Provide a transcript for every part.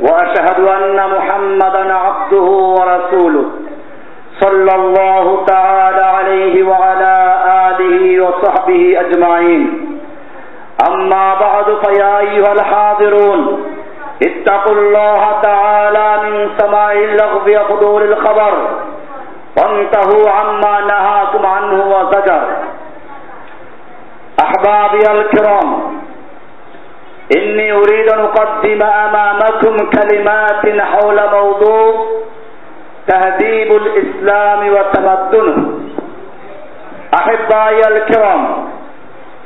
وأشهد أن محمدا عبده ورسوله صلى الله تعالى عليه وعلى آله وصحبه أجمعين. أما بعد فيا أيها الحاضرون اتقوا الله تعالى من سماع اللغو وفضول الخبر وانتهوا عما نهاكم عنه وزجر أحبابي الكرام إني أريد أن أقدم أمامكم كلمات حول موضوع تهذيب الإسلام وتمدنه أحبائي الكرام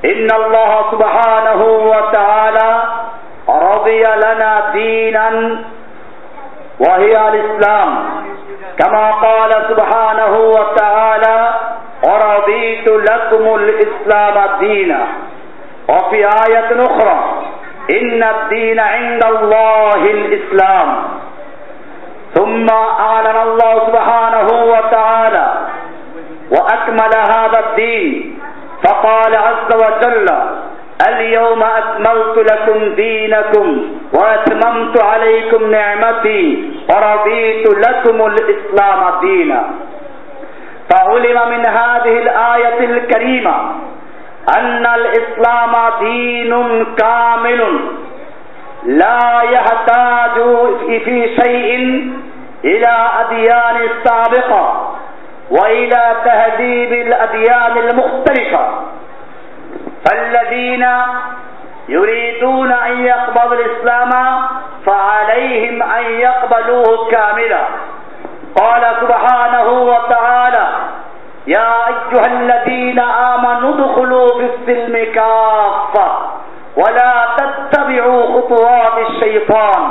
إن الله سبحانه وتعالى رضي لنا دينا وهي الإسلام كما قال سبحانه وتعالى ورضيت لكم الإسلام دينا وفي آية أخرى إن الدين عند الله الإسلام. ثم أعلن الله سبحانه وتعالى وأكمل هذا الدين. فقال عز وجل اليوم أكملت لكم دينكم وأتممت عليكم نعمتي ورضيت لكم الإسلام دينا. فعلم من هذه الآية الكريمة أن الإسلام دين كامل لا يحتاج في شيء إلى أديان السابقة وإلى تهذيب الأديان المختلفة. فالذين يريدون أن يقبلوا الإسلام فعليهم أن يقبلوه كاملا. قال سبحانه وتعالى يا أيها الذين آمنوا ادخلوا في السلم كافة ولا تتبعوا خطوات الشيطان.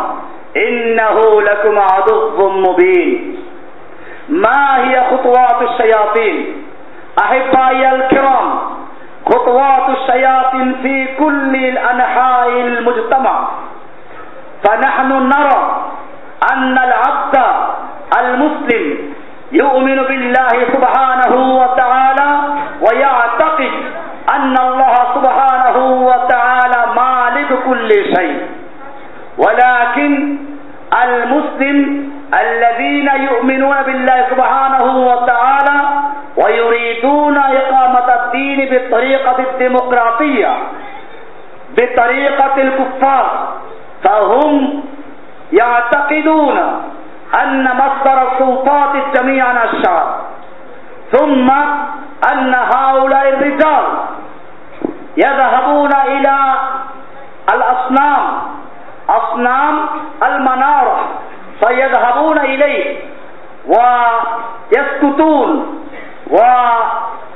إنه لكم عدو مبين. ما هي خطوات الشياطين؟ أحبائي الكرام خطوات الشياطين في كل أنحاء المجتمع. فنحن نرى أن العبد المسلم يؤمن بالله سبحانه وتعالى ويعتقد أن الله سبحانه وتعالى مالك كل شيء ولكن المسلم الذين يؤمنون بالله سبحانه وتعالى ويريدون إقامة الدين بالطريقة الديمقراطية بطريقة الكفار فهم يعتقدون أن مصدر السلطات جميعا الشعب ثم أن هؤلاء الرجال يذهبون إلى الأصنام أصنام المنارة فيذهبون إليه ويسكتون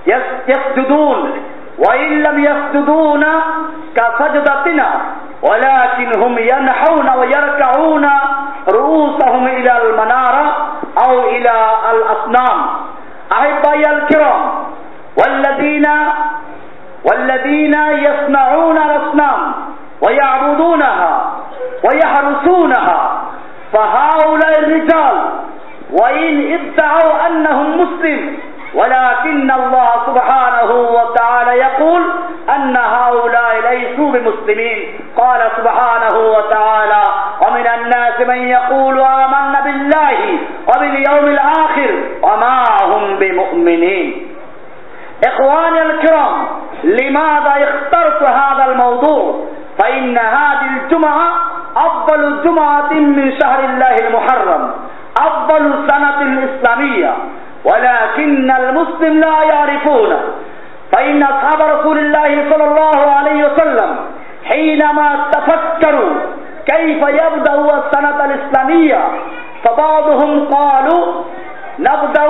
ويسجدون وإن لم يسجدون كسجدتنا ولكن هم ينحون ويركعون رؤوسهم إلى المنارة أو إلى الأصنام. أحبائي الكرام والذين والذين يصنعون الأصنام ويعبدونها ويحرسونها. فهؤلاء الرجال وإن ادعوا أنهم مسلم ولكن الله سبحانه وتعالى يقول أن هؤلاء ليسوا بمسلمين. قال سبحانه وتعالى ومن الناس من يقول آمنا بالله وباليوم الآخر وما هم بمؤمنين. إخواني الكرام لماذا اخترت هذا الموضوع؟ فإن هذه الجمعة جمعة من شهر الله المحرم. أفضل سنة الإسلامية. ولكن المسلم لا يعرفونه فإن أصحاب رسول الله صلى الله عليه وسلم حينما تفكروا كيف يبدأ السنة الإسلامية فبعضهم قالوا نبدأ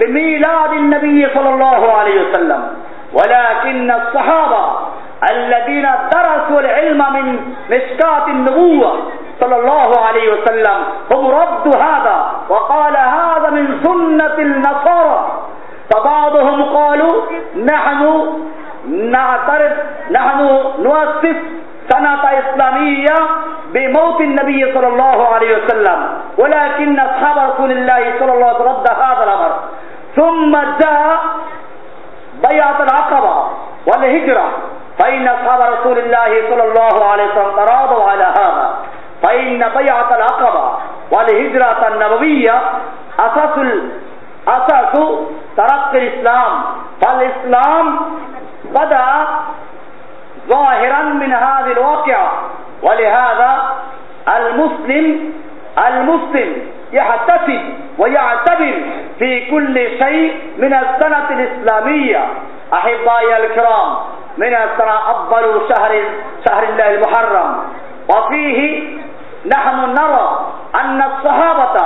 بميلاد النبي صلى الله عليه وسلم. ولكن الصحابة الذين درسوا العلم من مشكاة النبوة صلى الله عليه وسلم هم رد هذا وقال هذا من سنة النصارى. فبعضهم قالوا نحن نعترف نحن نؤسس سنة إسلامية بموت النبي صلى الله عليه وسلم ولكن أصحاب رسول الله صلى الله عليه وسلم رد هذا الأمر. ثم جاء بيعة العقبة والهجرة فإن أصحاب رسول الله صلى الله عليه وسلم تراضوا على هذا. فإن بيعة العقبة والهجرة النبوية أساس أساس ترقي الإسلام. فالإسلام بدأ ظاهرا من هذه الواقعة ولهذا المسلم المسلم يحتسب ويعتبر في كل شيء من السنة الإسلامية. أحبائي الكرام من السنة أفضل شهر شهر الله المحرم. وفيه نحن نرى أن الصحابة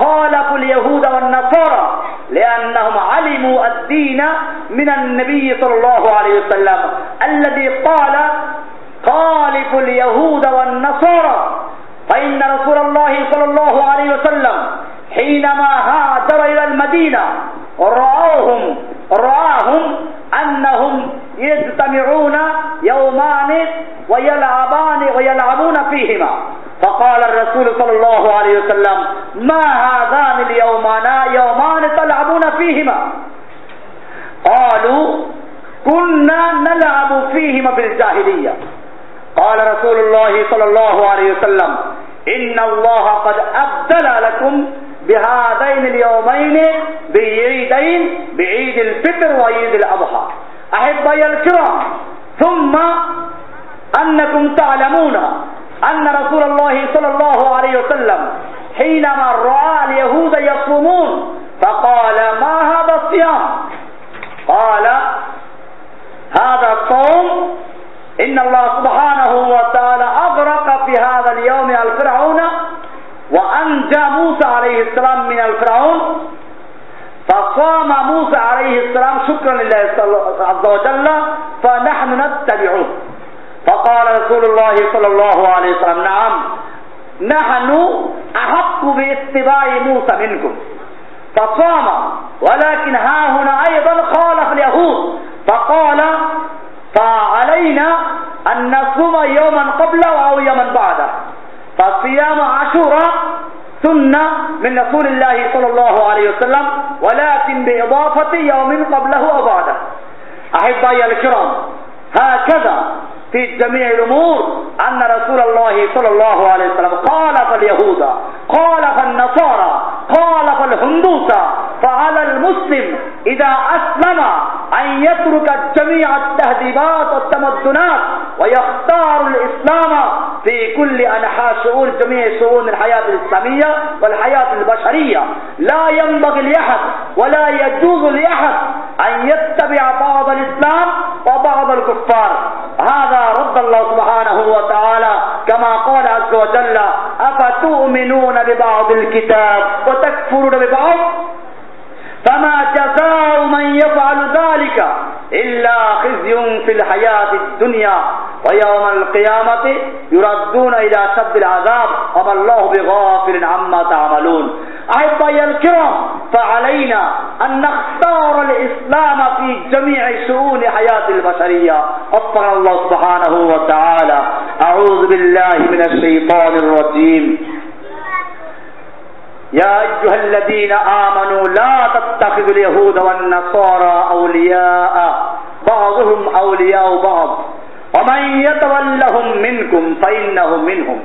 خالفوا اليهود والنصارى لأنهم علموا الدين من النبي صلى الله عليه وسلم. الذي قال خالفوا اليهود والنصارى فإن رسول الله صلى الله عليه وسلم حينما هاجر إلى المدينة رآهم رآهم أنهم يجتمعون يومان ويلعبان ويلعبون فيهما. فقال الرسول صلى الله عليه وسلم ما هذان اليومان يومان تلعبون فيهما. قالوا كنا نلعب فيهما في الجاهلية. قال رسول الله صلى الله عليه وسلم إن الله قد أبدل لكم بهذين اليومين بعيدين بعيد الفطر وعيد الأضحى. أحبائي الكرام ثم أنكم تعلمون أن رسول الله صلى الله عليه وسلم حينما رأى اليهود يصومون فقال ما هذا الصيام؟ قال هذا الصوم إن الله سبحانه وتعالى أغرق في هذا اليوم الفرعون وأنجى موسى عليه السلام من الفرعون فصام موسى عليه السلام شكرا لله عز وجل فنحن نتبعه. فقال رسول الله صلى الله عليه وسلم نعم نحن أحق باتباع موسى منكم. فصام ولكن ها هنا أيضا خالف اليهود. فقال فعلينا أن نصوم يوما قبله أو يوما بعده. فصيام عاشوراء سنة من رسول الله صلى الله عليه وسلم ولكن بإضافة يوم قبله أو بعده. أحبائي الكرام هكذا في جميع الأمور أن رسول الله صلى الله عليه وسلم خالف اليهود خالف النصارى خالف الهندوس فعلى المسلم إذا أسلم أن يترك جميع التهذيبات والتمدنات ويختار الإسلام في كل أنحاء شؤون جميع شؤون الحياة الإسلامية والحياة البشرية. لا ينبغي لأحد ولا يجوز لأحد أن يتبع بعض الإسلام وبعض الكفار هذا رد الله سبحانه وتعالى كما قال عز وجل أفتؤمنون ببعض الكتاب وتكفرون ببعض؟ فما جزاء من يفعل ذلك إلا خزي في الحياة الدنيا ويوم القيامة يردون إلى شد العذاب وما الله بغافل عما تعملون. أحبائي الكرام فعلينا أن نختار الإسلام في جميع شؤون حياة البشرية. وفق الله سبحانه وتعالى. أعوذ بالله من الشيطان الرجيم. يا أيها الذين آمنوا لا تتخذوا اليهود والنصارى أولياء. بعضهم أولياء بعض. ومن يتولهم منكم فإنه منهم.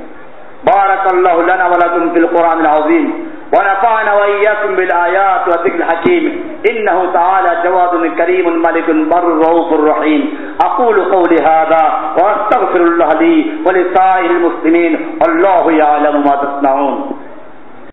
بارك الله لنا ولكم في القرآن العظيم. ونفعنا وإياكم بالآيات والذكر الحكيم. إنه تعالى جواد كريم ملك بر رؤوف رحيم. أقول قولي هذا وأستغفر الله لي ولسائر المسلمين الله يعلم ما تصنعون.